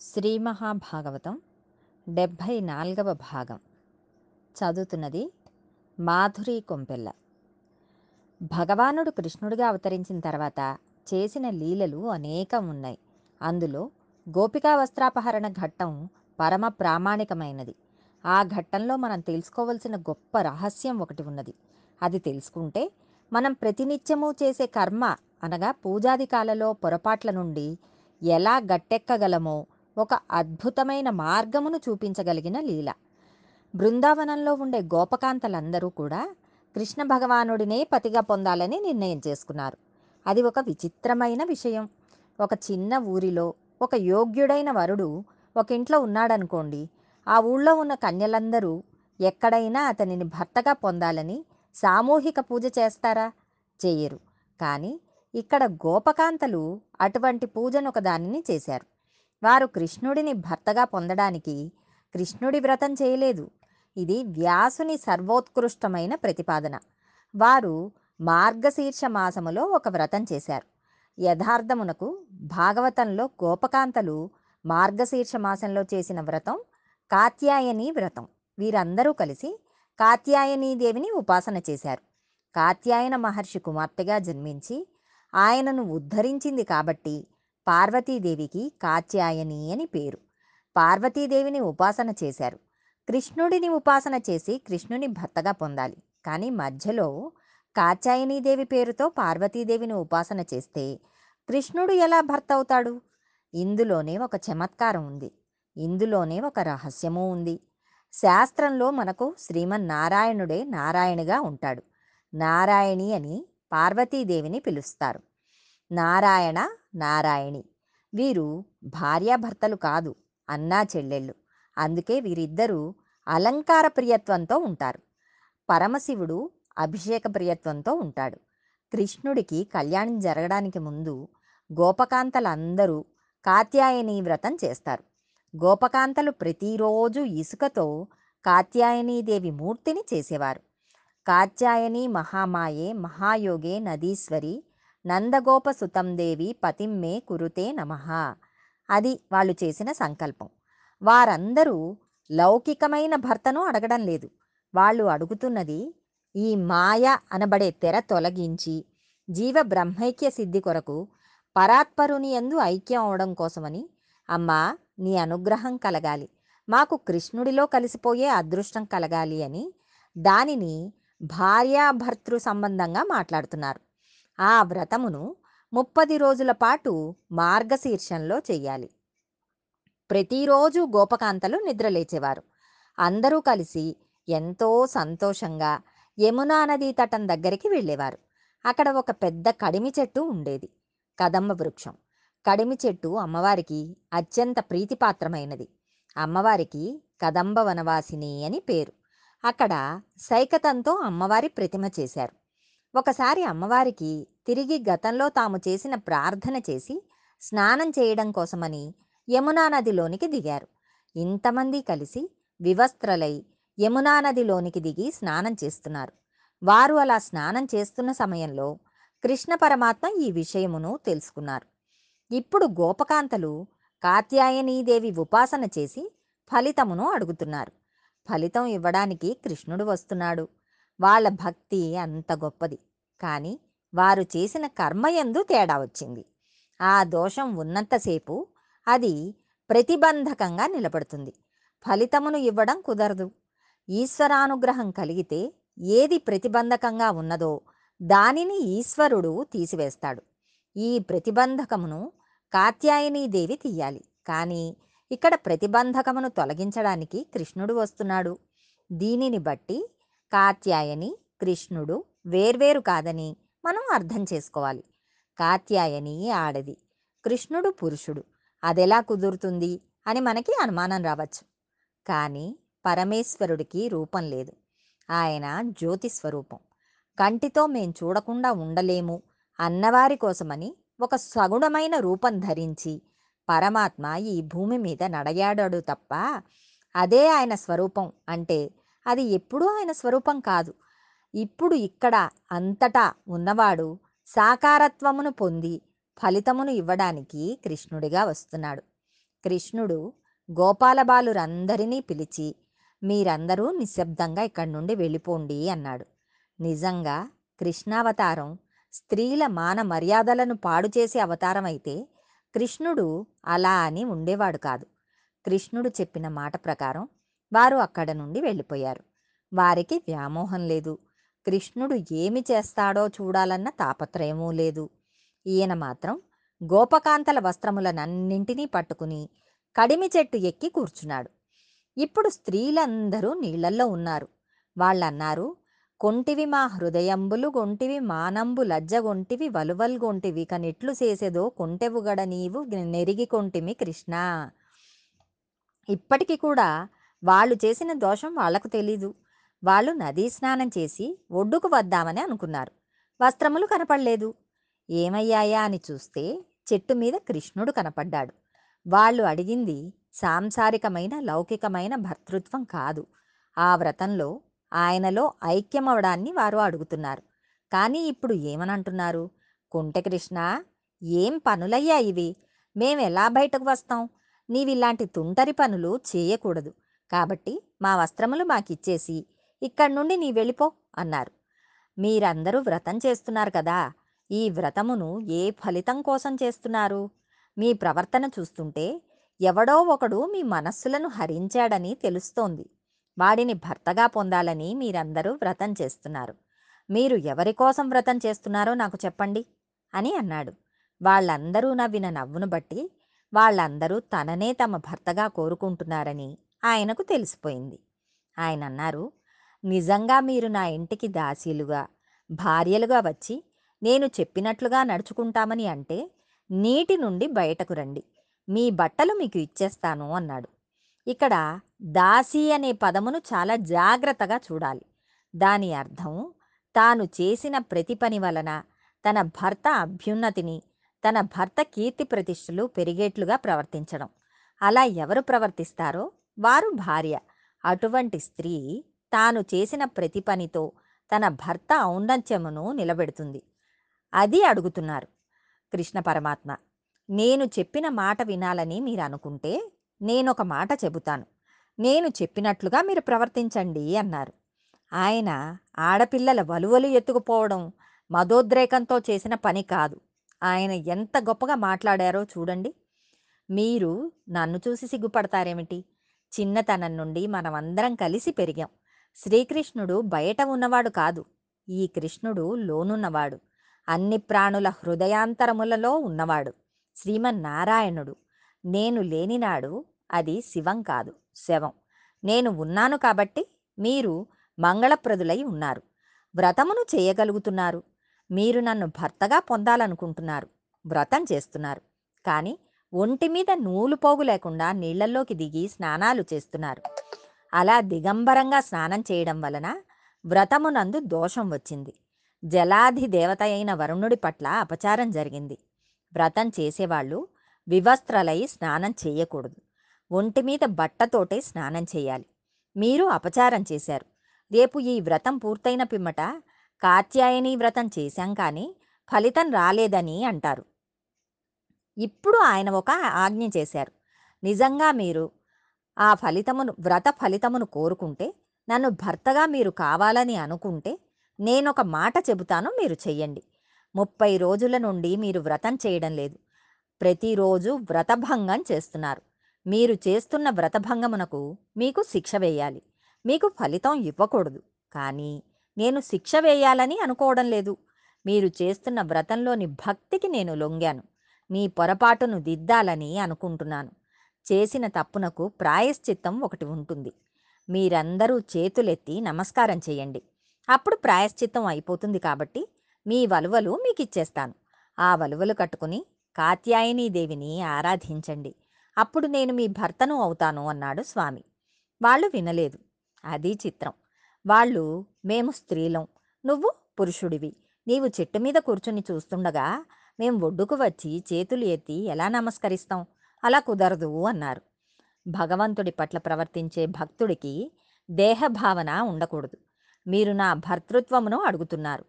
శ్రీ మహాభాగవతం డెబ్భై నాలుగవ భాగం. చదువుతున్నది మాధురి కొంపెల్ల. భగవానుడు కృష్ణుడిగా అవతరించిన తర్వాత చేసిన లీలలు అనేకం ఉన్నాయి. అందులో గోపికా వస్త్రాపహరణ ఘట్టం పరమ ప్రామాణికమైనది. ఆ ఘట్టంలో మనం తెలుసుకోవలసిన గొప్ప రహస్యం ఒకటి ఉన్నది. అది తెలుసుకుంటే మనం ప్రతినిత్యము చేసే కర్మ అనగా పూజాదికాలలో పొరపాట్ల నుండి ఎలా గట్టెక్కగలమో ఒక అద్భుతమైన మార్గమును చూపించగలిగిన లీల. బృందావనంలో ఉండే గోపకాంతలందరూ కూడా కృష్ణ భగవానుడినే పతిగా పొందాలని నిర్ణయం చేసుకున్నారు. అది ఒక విచిత్రమైన విషయం. ఒక చిన్న ఊరిలో ఒక యోగ్యుడైన వరుడు ఒక ఇంట్లో ఉన్నాడనుకోండి ఆ ఊళ్ళో ఉన్న కన్యలందరూ ఎక్కడైనా అతనిని భర్తగా పొందాలని సామూహిక పూజ చేస్తారా? చేయరు. కానీ ఇక్కడ గోపకాంతలు అటువంటి పూజను ఒక దానిని చేశారు. వారు కృష్ణుడిని భర్తగా పొందడానికి కృష్ణుడి వ్రతం చేయలేదు. ఇది వ్యాసుని సర్వోత్కృష్టమైన ప్రతిపాదన. వారు మార్గశీర్ష మాసములో ఒక వ్రతం చేశారు. యథార్థమునకు భాగవతంలో గోపకాంతలు మార్గశీర్ష మాసంలో చేసిన వ్రతం కాత్యాయని వ్రతం. వీరందరూ కలిసి కాత్యాయనీ దేవిని ఉపాసన చేశారు. కాత్యాయన మహర్షి కుమార్తెగా జన్మించి ఆయనను ఉద్ధరించింది కాబట్టి పార్వతీదేవికి కాత్యాయని అని పేరు. పార్వతీదేవిని ఉపాసన చేశారు. కృష్ణుడిని ఉపాసన చేసి కృష్ణుని భర్తగా పొందాలి. కానీ మధ్యలో కాత్యాయనీదేవి పేరుతో పార్వతీదేవిని ఉపాసన చేస్తే కృష్ణుడు ఎలా భర్త అవుతాడు ఇందులోనే ఒక చమత్కారం ఉంది. ఇందులోనే ఒక రహస్యము ఉంది. శాస్త్రంలో మనకు శ్రీమన్నారాయణుడే నారాయణగా ఉంటాడు. నారాయణి అని పార్వతీదేవిని పిలుస్తారు. నారాయణ నారాయణి. వీరు భార్యాభర్తలు కాదు అన్నా చెల్లెళ్ళు. అందుకే వీరిద్దరూ అలంకార ప్రియత్వంతో ఉంటారు. పరమశివుడు అభిషేక ప్రియత్వంతో ఉంటాడు. కృష్ణుడికి కళ్యాణం జరగడానికి ముందు గోపకాంతలందరూ కాత్యాయని వ్రతం చేస్తారు. గోపకాంతలు ప్రతిరోజు ఇసుకతో కాత్యాయనీదేవి మూర్తిని చేసేవారు. కాత్యాయని మహామాయే మహాయోగే నదీశ్వరి నందగోప సుతం దేవి పతిమ్మే కురుతే నమ. అది వాళ్ళు చేసిన సంకల్పం. వారందరూ లౌకికమైన భర్తను అడగడం లేదు. వాళ్ళు అడుగుతున్నది ఈ మాయ అనబడే తెర తొలగించి జీవ బ్రహ్మైక్య సిద్ధి కొరకు పరాత్పరుని ఎందు ఐక్యం అవడం కోసమని అమ్మా నీ అనుగ్రహం కలగాలి. మాకు కృష్ణుడిలో కలిసిపోయే అదృష్టం కలగాలి అని దానిని భార్యాభర్తృ సంబంధంగా మాట్లాడుతున్నారు. ఆ వ్రతమును ముప్పది రోజుల పాటు మార్గశీర్షంలో చెయ్యాలి. ప్రతిరోజు గోపకాంతలు నిద్రలేచేవారు. అందరూ కలిసి ఎంతో సంతోషంగా యమునా నదీ తటం దగ్గరికి వెళ్ళేవారు. అక్కడ ఒక పెద్ద కడిమి చెట్టు ఉండేది. కదంబ వృక్షం. కడిమి చెట్టు అమ్మవారికి అత్యంత ప్రీతిపాత్రమైనది. అమ్మవారికి కదంబ వనవాసిని అని పేరు. అక్కడ సైకతంతో అమ్మవారి ప్రతిమ చేశారు. ఒకసారి అమ్మవారికి తిరిగి గతంలో తాము చేసిన ప్రార్థన చేసి స్నానం చేయడం కోసమని యమునా నదిలోనికి దిగారు. ఇంతమంది కలిసి వివస్త్రలై యమునా నదిలోనికి దిగి స్నానం చేస్తున్నారు. వారు అలా స్నానం చేస్తున్న సమయంలో కృష్ణ పరమాత్మ ఈ విషయమును తెలుసుకున్నారు. ఇప్పుడు గోపకాంతలు కాత్యాయనీదేవి ఉపాసన చేసి ఫలితమును అడుగుతున్నారు. ఫలితం ఇవ్వడానికి కృష్ణుడు వస్తున్నాడు. వాళ్ళ భక్తి అంత గొప్పది. కానీ వారు చేసిన కర్మయందు తేడా వచ్చింది. ఆ దోషం ఉన్నంతసేపు అది ప్రతిబంధకంగా నిలబడుతుంది. ఫలితమును ఇవ్వడం కుదరదు. ఈశ్వరానుగ్రహం కలిగితే ఏది ప్రతిబంధకంగా ఉన్నదో దానిని ఈశ్వరుడు తీసివేస్తాడు. ఈ ప్రతిబంధకమును కాత్యాయనీదేవి తీయాలి. కానీ ఇక్కడ ప్రతిబంధకమును తొలగించడానికి కృష్ణుడు వస్తున్నాడు. దీనిని బట్టి కాత్యాయని కృష్ణుడు వేర్వేరు కాదని మనం అర్థం చేసుకోవాలి. కాత్యాయని ఆడది? కృష్ణుడు పురుషుడు. అదెలా కుదురుతుంది? అని మనకి అనుమానం రావచ్చు. కానీ పరమేశ్వరుడికి రూపం లేదు. ఆయన జ్యోతి స్వరూపం. కంటితో మేం చూడకుండా ఉండలేము అన్నవారి కోసమని ఒక సగుణమైన రూపం ధరించి పరమాత్మ ఈ భూమి మీద నడయాడాడు తప్ప అదే ఆయన స్వరూపం అంటే అది ఎప్పుడూ ఆయన స్వరూపం కాదు. ఇప్పుడు ఇక్కడ అంతటా ఉన్నవాడు సాకారత్వమును పొంది ఫలితమును ఇవ్వడానికి కృష్ణుడిగా వస్తున్నాడు. కృష్ణుడు గోపాలబాలురందరినీ పిలిచి మీరందరూ నిశ్శబ్దంగా ఇక్కడి నుండి వెళ్ళిపోండి అన్నాడు. నిజంగా కృష్ణావతారం స్త్రీల మాన మర్యాదలను పాడు చేసే అవతారం అయితే కృష్ణుడు అలా అని ఉండేవాడు కాదు. కృష్ణుడు చెప్పిన మాట ప్రకారం వారు అక్కడ నుండి వెళ్ళిపోయారు. వారికి వ్యామోహం లేదు. కృష్ణుడు ఏమి చేస్తాడో చూడాలన్న తాపత్రయమూ లేదు. ఈయన మాత్రం గోపకాంతల వస్త్రములనన్నింటినీ పట్టుకుని కడిమి చెట్టు ఎక్కి కూర్చున్నాడు. ఇప్పుడు స్త్రీలందరూ నీళ్ళల్లో ఉన్నారు. వాళ్ళన్నారు కొంటివి మా హృదయంబులు గొంటివి మానంబు లజ్జగొంటివి వలువల్గొంటివి కనిట్లు చేసేదో కొంటెవుగడ నీవు నెరిగి కొంటిమి కృష్ణ. ఇప్పటికి కూడా వాళ్ళు చేసిన దోషం వాళ్ళకు తెలీదు. వాళ్ళు నదీ స్నానం చేసి ఒడ్డుకు వద్దామని అనుకున్నారు. వస్త్రములు కనపడలేదు. ఏమయ్యాయా అని చూస్తే చెట్టు మీద కృష్ణుడు కనపడ్డాడు. వాళ్ళు అడిగింది సాంసారికమైన లౌకికమైన భర్తృత్వం కాదు. ఆ వ్రతంలో ఆయనలో ఐక్యమవడాన్ని వారు అడుగుతున్నారు. కానీ ఇప్పుడు ఏమనంటున్నారు? కుంటకృష్ణ ఏం పనులయ్యా ఇవి? మేము ఎలా బయటకు వస్తాం? నీవిలాంటి తుంటరి పనులు చేయకూడదు. కాబట్టి మా వస్త్రములు మాకిచ్చేసి ఇక్కడి నుండి నీ వెళ్ళిపో అన్నారు. మీరందరూ వ్రతం చేస్తున్నారు కదా ఈ వ్రతమును ఏ ఫలితం కోసం చేస్తున్నారు? మీ ప్రవర్తన చూస్తుంటే ఎవడో ఒకడు మీ మనస్సులను హరించాడని తెలుస్తోంది. వాడిని భర్తగా పొందాలని మీరందరూ వ్రతం చేస్తున్నారు. మీరు ఎవరి కోసం వ్రతం చేస్తున్నారో నాకు చెప్పండి అని అన్నాడు. వాళ్ళందరూ నవ్విన నవ్వును బట్టి వాళ్ళందరూ తననే తమ భర్తగా కోరుకుంటున్నారని ఆయనకు తెలిసిపోయింది. ఆయన అన్నారు నిజంగా మీరు నా ఇంటికి దాసీలుగా భార్యలుగా వచ్చి నేను చెప్పినట్లుగా నడుచుకుంటామని అంటే నీటి నుండి బయటకు రండి. మీ బట్టలు మీకు ఇచ్చేస్తాను అన్నాడు. ఇక్కడ దాసి అనే పదమును చాలా జాగ్రత్తగా చూడాలి. దాని అర్థం తాను చేసిన ప్రతి పని వలన తన భర్త అభ్యున్నతిని తన భర్త కీర్తి ప్రతిష్టలు పెరిగేట్లుగా ప్రవర్తించడం. అలా ఎవరు ప్రవర్తిస్తారో వారు భార్య. అటువంటి స్త్రీ తాను చేసిన ప్రతి పనితో తన భర్త ఔన్నత్యమును నిలబెడుతుంది. అది అడుగుతున్నారు కృష్ణ పరమాత్మ. నేను చెప్పిన మాట వినాలని మీరు అనుకుంటే నేనొక మాట చెబుతాను. నేను చెప్పినట్లుగా మీరు ప్రవర్తించండి అన్నారు. ఆయన ఆడపిల్లల వలువలు ఎత్తుకుపోవడం మదోద్రేకంతో చేసిన పని కాదు. ఆయన ఎంత గొప్పగా మాట్లాడారో చూడండి. మీరు నన్ను చూసి సిగ్గుపడతారేమిటి? చిన్నతనం నుండి మనమందరం కలిసి పెరిగాం. శ్రీకృష్ణుడు బయట ఉన్నవాడు కాదు. ఈ కృష్ణుడు లోనున్నవాడు. అన్ని ప్రాణుల హృదయాంతరములలో ఉన్నవాడు. శ్రీమన్నారాయణుడు. నేను లేనినాడు అది శివం కాదు శవం. నేను ఉన్నాను కాబట్టి మీరు మంగళప్రదులై ఉన్నారు. వ్రతమును చేయగలుగుతున్నారు. మీరు నన్ను భర్తగా పొందాలనుకుంటున్నారు. వ్రతం చేస్తున్నారు. కానీ ఒంటి మీద నూలు పోగు లేకుండా నీళ్ళల్లోకి దిగి స్నానాలు చేస్తున్నారు. అలా దిగంబరంగా స్నానం చేయడం వలన వ్రతమునందు దోషం వచ్చింది. జలాధి దేవత అయిన వరుణుడి పట్ల అపచారం జరిగింది. వ్రతం చేసేవాళ్ళు వివస్త్రలై స్నానం చేయకూడదు. ఒంటి మీద బట్టతోటే స్నానం చేయాలి. మీరు అపచారం చేశారు. రేపు ఈ వ్రతం పూర్తయిన పిమ్మట కాత్యాయని వ్రతం చేశాం కానీ ఫలితం రాలేదని అంటారు. ఇప్పుడు ఆయన ఒక ఆజ్ఞ చేశారు. నిజంగా మీరు ఆ ఫలితమును వ్రత ఫలితమును కోరుకుంటే నన్ను భర్తగా మీరు కావాలని అనుకుంటే నేనొక మాట చెబుతాను మీరు చెయ్యండి. ముప్పై రోజుల నుండి మీరు వ్రతం చేయడం లేదు. ప్రతిరోజు వ్రతభంగం చేస్తున్నారు. మీరు చేస్తున్న వ్రతభంగమునకు మీకు శిక్ష వేయాలి. మీకు ఫలితం ఇవ్వకూడదు. కానీ నేను శిక్ష వేయాలని అనుకోవడం లేదు. మీరు చేస్తున్న వ్రతంలోని భక్తికి నేను లొంగాను. మీ పొరపాటును దిద్దాలని అనుకుంటున్నాను. చేసిన తప్పునకు ప్రాయశ్చిత్తం ఒకటి ఉంటుంది. మీరందరూ చేతులెత్తి నమస్కారం చేయండి. అప్పుడు ప్రాయశ్చిత్తం అయిపోతుంది కాబట్టి మీ వలువలు మీకు ఇచ్చేస్తాను ఆ వలువలు కట్టుకుని కాత్యాయనీ దేవిని ఆరాధించండి. అప్పుడు నేను మీ భర్తను అవుతాను అన్నాడు స్వామి. వాళ్ళు వినలేదు. అది చిత్రం. వాళ్ళు మేము స్త్రీలం. నువ్వు పురుషుడివి. నీవు చెట్టు మీద కూర్చుని చూస్తుండగా మేం ఒడ్డుకు వచ్చి చేతులు ఎత్తి ఎలా నమస్కరిస్తాం? అలా కుదరదు అన్నారు. భగవంతుడి పట్ల ప్రవర్తించే భక్తుడికి దేహభావన ఉండకూడదు. మీరు నా భర్తృత్వమును అడుగుతున్నారు.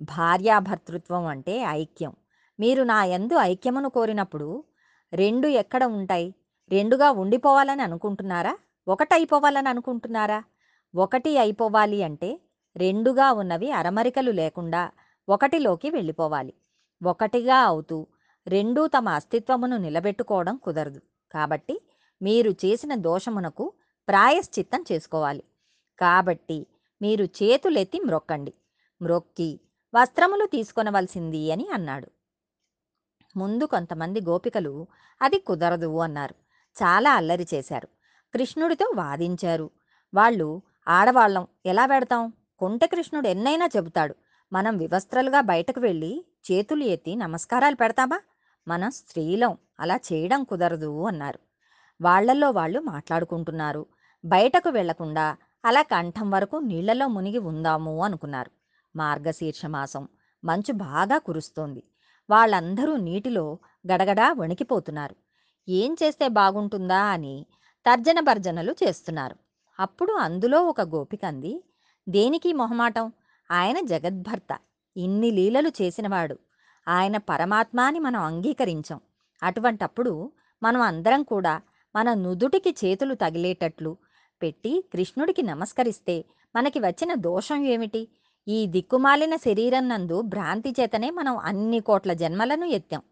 భార్యాభర్తృత్వం అంటే ఐక్యం. మీరు నా యందు ఐక్యమును కోరినప్పుడు రెండు ఎక్కడ ఉంటాయి? రెండుగా ఉండిపోవాలని అనుకుంటున్నారా? ఒకటి అయిపోవాలని అనుకుంటున్నారా? ఒకటి అయిపోవాలి అంటే రెండుగా ఉన్నవి అరమరికలు లేకుండా ఒకటిలోకి వెళ్ళిపోవాలి. ఒకటిగా అవుతూ రెండూ తమ అస్తిత్వమును నిలబెట్టుకోవడం కుదరదు. కాబట్టి మీరు చేసిన దోషమునకు ప్రాయశ్చిత్తం చేసుకోవాలి. కాబట్టి మీరు చేతులెత్తి మ్రొక్కండి. మ్రొక్కి వస్త్రములు తీసుకొనవలసింది అని అన్నాడు. ముందు కొంతమంది గోపికలు అది కుదరదు అన్నారు. చాలా అల్లరి చేశారు. కృష్ణుడితో వాదించారు. వాళ్ళు ఆడవాళ్ళం ఎలా పెడతాం? కొంటె కృష్ణుడు ఎన్నైనా చెబుతాడు. మనం వివస్త్రలుగా బయటకు వెళ్ళి చేతులు ఎత్తి నమస్కారాలు పెడతామా? మనం స్త్రీలం అలా చేయడం కుదరదు అన్నారు. వాళ్ళల్లో వాళ్ళు మాట్లాడుకుంటున్నారు. బయటకు వెళ్ళకుండా అలా కంఠం వరకు నీళ్ళలో మునిగి ఉందాము అనుకున్నారు. మార్గశీర్ష మాసం మంచు బాగా కురుస్తోంది. వాళ్ళందరూ నీటిలో గడగడా వణికిపోతున్నారు. ఏం చేస్తే బాగుంటుందా అని తర్జన భర్జనలు చేస్తున్నారు. అప్పుడు అందులో ఒక గోపికంది దేనికి మొహమాటం? ఆయన జగద్భర్త. ఇన్ని లీలలు చేసినవాడు. ఆయన పరమాత్మ అని మనం అంగీకరించాం. అటువంటప్పుడు మనం అందరం కూడా మన నుదుటికి చేతులు తగిలేటట్లు పెట్టి కృష్ణుడికి నమస్కరిస్తే మనకి వచ్చిన దోషం ఏమిటి? ఈ దిక్కుమాలిన శరీరం నందు భ్రాంతి చేతనే మనం అన్ని కోట్ల జన్మలను ఎత్తాం.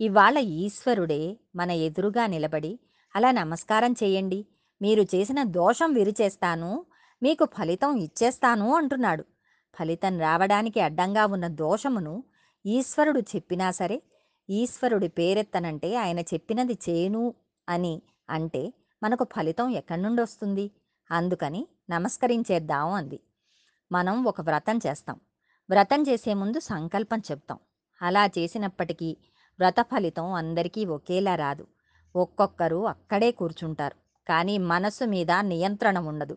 ఇవాళ ఈశ్వరుడే మన ఎదురుగా నిలబడి అలా నమస్కారం చేయండి. మీరు చేసిన దోషం విరిచేస్తాను మీకు ఫలితం ఇచ్చేస్తాను అంటున్నాడు. ఫలితం రావడానికి అడ్డంగా ఉన్న దోషమును ఈశ్వరుడు చెప్పినా సరే ఈశ్వరుడి పేరెత్తనంటే ఆయన చెప్పినది చేను అని అంటే మనకు ఫలితం ఎక్కడి నుండి వస్తుంది? అందుకని నమస్కరించేద్దాం అంది. మనం ఒక వ్రతం చేస్తాం. వ్రతం చేసే ముందు సంకల్పం చెప్తాం. అలా చేసినప్పటికీ వ్రత ఫలితం అందరికీ ఒకేలా రాదు. ఒక్కొక్కరు అక్కడే కూర్చుంటారు. కానీ మనస్సు మీద నియంత్రణ ఉండదు.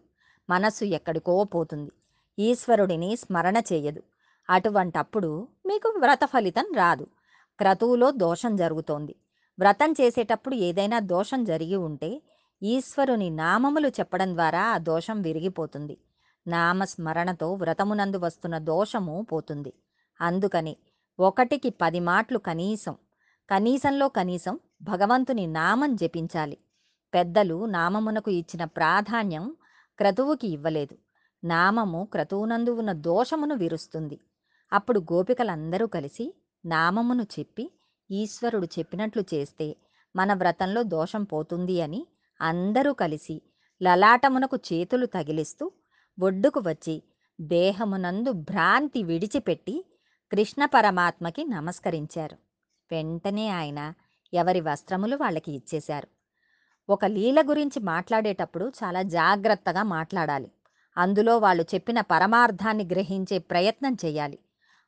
మనస్సు ఎక్కడికో పోతుంది. ఈశ్వరుడిని స్మరణ చేయదు. అటువంటప్పుడు మీకు వ్రత ఫలితం రాదు. క్రతువులో దోషం జరుగుతోంది. వ్రతం చేసేటప్పుడు ఏదైనా దోషం జరిగి ఉంటే ఈశ్వరుని నామములు చెప్పడం ద్వారా ఆ దోషం విరిగిపోతుంది. నామస్మరణతో వ్రతమునందు వస్తున్న దోషము పోతుంది. అందుకని ఒకటికి పది మాటలు కనీసం కనీసంలో కనీసం భగవంతుని నామం జపించాలి. పెద్దలు నామమునకు ఇచ్చిన ప్రాధాన్యం క్రతువుకి ఇవ్వలేదు. నామము క్రతువునందు ఉన్న దోషమును విరుస్తుంది. అప్పుడు గోపికలందరూ కలిసి నామమును చెప్పి ఈశ్వరుడు చెప్పినట్లు చేస్తే మన వ్రతంలో దోషం పోతుంది అని అందరూ కలిసి లలాటమునకు చేతులు తగిలిస్తూ ఒడ్డుకు వచ్చి దేహమునందు భ్రాంతి విడిచిపెట్టి కృష్ణ పరమాత్మకి నమస్కరించారు. వెంటనే ఆయన ఎవరి వస్త్రములు వాళ్ళకి ఇచ్చేశారు. ఒక లీల గురించి మాట్లాడేటప్పుడు చాలా జాగ్రత్తగా మాట్లాడాలి. అందులో వాళ్ళు చెప్పిన పరమార్థాన్ని గ్రహించే ప్రయత్నం చేయాలి.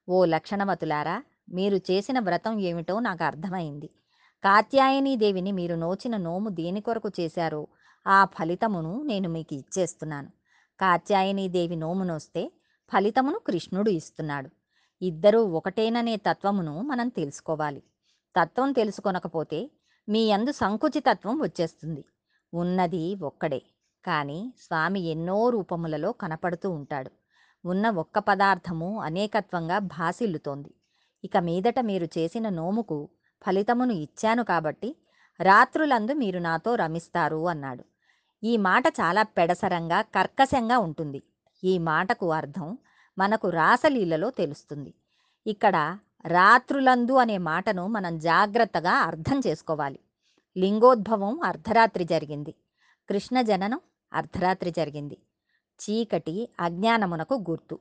ఓ లక్షణమతులారా మీరు చేసిన వ్రతం ఏమిటో నాకు అర్థమైంది. కాత్యాయనీదేవిని మీరు నోచిన నోము దేని కొరకు చేశారో ఆ ఫలితమును నేను మీకు ఇచ్చేస్తున్నాను. కాత్యాయనీదేవి నోము నోస్తే ఫలితమును కృష్ణుడు ఇస్తున్నాడు. ఇద్దరూ ఒకటేననే తత్వమును మనం తెలుసుకోవాలి. తత్వం తెలుసుకొనకపోతే మీ అందు సంకుచితత్వం వచ్చేస్తుంది. ఉన్నది ఒక్కడే. కానీ స్వామి ఎన్నో రూపములలో కనపడుతూ ఉంటాడు. ఉన్న ఒక్క పదార్థము అనేకత్వంగా భాసిల్లుతోంది. ఇక మీదట మీరు చేసిన నోముకు ఫలితమును ఇచ్చాను కాబట్టి రాత్రులందు మీరు నాతో రమిస్తారు అన్నాడు. ఈ మాట చాలా పెడసరంగా కర్కశంగా ఉంటుంది. ఈ మాటకు అర్థం మనకు రాసలీలలో తెలుస్తుంది. ఇక్కడ రాత్రులందు అనే మాటను మనం జాగ్రత్తగా అర్థం చేసుకోవాలి. లింగోద్భవం అర్ధరాత్రి జరిగింది. కృష్ణ జననం అర్ధరాత్రి జరిగింది. చీకటి అజ్ఞానమునకు గుర్తు.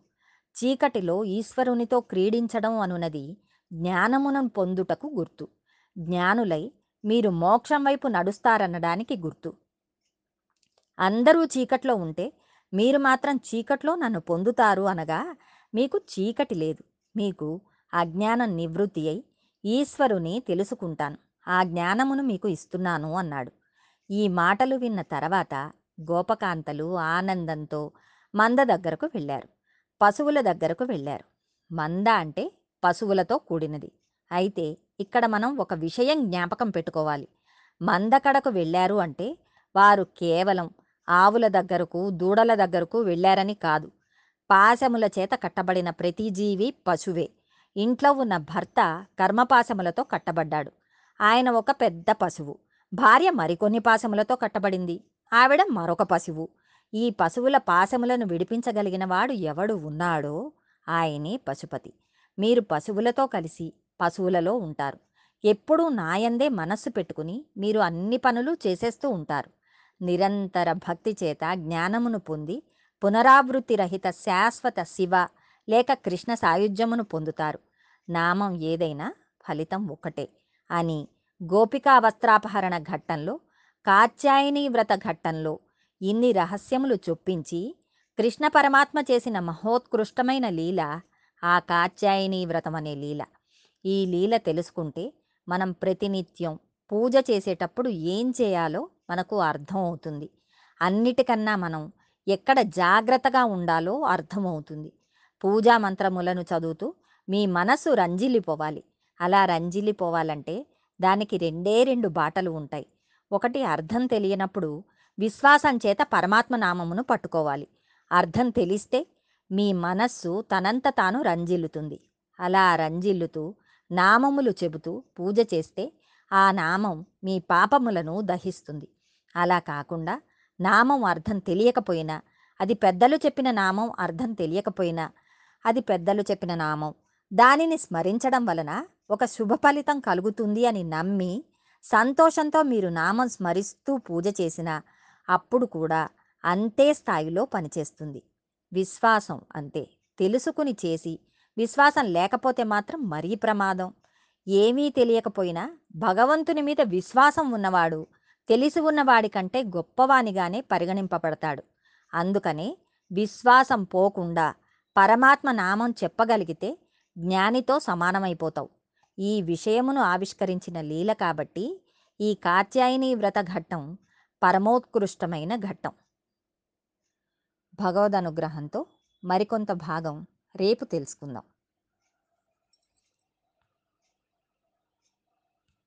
చీకటిలో ఈశ్వరునితో క్రీడించడం అనునది జ్ఞానమునం పొందుటకు గుర్తు. జ్ఞానులై మీరు మోక్షం వైపు నడుస్తారనడానికి గుర్తు. అందరూ చీకట్లో ఉంటే మీరు మాత్రం చీకట్లో నన్ను పొందుతారు అనగా మీకు చీకటి లేదు. మీకు అజ్ఞానం నివృత్తి అయి ఈశ్వరుని తెలుసుకుంటాను. ఆ జ్ఞానమును మీకు ఇస్తున్నాను అన్నాడు. ఈ మాటలు విన్న తర్వాత గోపకాంతలు ఆనందంతో మంద దగ్గరకు వెళ్ళారు. పశువుల దగ్గరకు వెళ్ళారు. మంద అంటే పశువులతో కూడినది. అయితే ఇక్కడ మనం ఒక విషయం జ్ఞాపకం పెట్టుకోవాలి. మందకడకు వెళ్ళారు అంటే వారు కేవలం ఆవుల దగ్గరకు దూడల దగ్గరకు వెళ్ళారని కాదు. పాశముల చేత కట్టబడిన ప్రతి జీవి పశువే. ఇంట్లో ఉన్న భర్త కర్మపాశములతో కట్టబడ్డాడు. ఆయన ఒక పెద్ద పశువు. భార్య మరికొన్ని పాశములతో కట్టబడింది. ఆవిడ మరొక పశువు. ఈ పశువుల పాశములను విడిపించగలిగిన వాడు ఎవడు ఉన్నాడో ఆయనే పశుపతి. మీరు పశువులతో కలిసి పశువులలో ఉంటారు. ఎప్పుడూ నాయందే మనస్సు పెట్టుకుని మీరు అన్ని పనులు చేసేస్తూ ఉంటారు. నిరంతర భక్తి చేత జ్ఞానమును పొంది పునరావృత్తి రహిత శాశ్వత శివ లేక కృష్ణ సాయుధ్యమును పొందుతారు. నామం ఏదైనా ఫలితం ఒకటే అని గోపికా వస్త్రాపహరణ ఘట్టంలో కాత్యాయని వ్రత ఘట్టంలో ఇన్ని రహస్యములు చొప్పించి కృష్ణ పరమాత్మ చేసిన మహోత్కృష్టమైన లీల ఆ కాత్యాయని వ్రతం అనే లీల. ఈ లీల తెలుసుకుంటే మనం ప్రతినిత్యం పూజ చేసేటప్పుడు ఏం చేయాలో మనకు అర్థం అవుతుంది అన్నిటికన్నా మనం ఎక్కడ జాగ్రత్తగా ఉండాలో అర్థమవుతుంది. పూజా మంత్రములను చదువుతూ మీ మనసు రంజిల్లిపోవాలి. అలా రంజిల్లిపోవాలంటే దానికి రెండే రెండు బాటలు ఉంటాయి. ఒకటి అర్థం తెలియనప్పుడు విశ్వాసం చేత పరమాత్మ నామమును పట్టుకోవాలి. అర్థం తెలిస్తే మీ మనస్సు తనంత తాను రంజిల్లుతుంది. అలా రంజిల్లుతూ నామములు చెబుతూ పూజ చేస్తే ఆ నామం మీ పాపములను దహిస్తుంది. అలా కాకుండా నామం అర్థం తెలియకపోయినా అది పెద్దలు చెప్పిన నామం అర్థం తెలియకపోయినా అది పెద్దలు చెప్పిన నామం దానిని స్మరించడం వలన ఒక శుభ ఫలితం కలుగుతుంది అని నమ్మి సంతోషంతో మీరు నామం స్మరిస్తూ పూజ చేసినా అప్పుడు కూడా అంతే స్థాయిలో పనిచేస్తుంది. విశ్వాసం అంతే. తెలుసుకుని చేసి విశ్వాసం లేకపోతే మాత్రం మరీ ప్రమాదం. ఏమీ తెలియకపోయినా భగవంతుని మీద విశ్వాసం ఉన్నవాడు తెలిసి ఉన్నవాడి కంటే గొప్పవానిగానే పరిగణింపబడతాడు. అందుకనే విశ్వాసం పోకుండా పరమాత్మ నామం చెప్పగలిగితే జ్ఞానితో సమానమైపోతావు. ఈ విషయమును ఆవిష్కరించిన లీల కాబట్టి ఈ కాత్యాయని వ్రత ఘట్టం పరమోత్కృష్టమైన ఘట్టం. భగవద్ అనుగ్రహంతో మరికొంత భాగం రేపు తెలుసుకుందాం.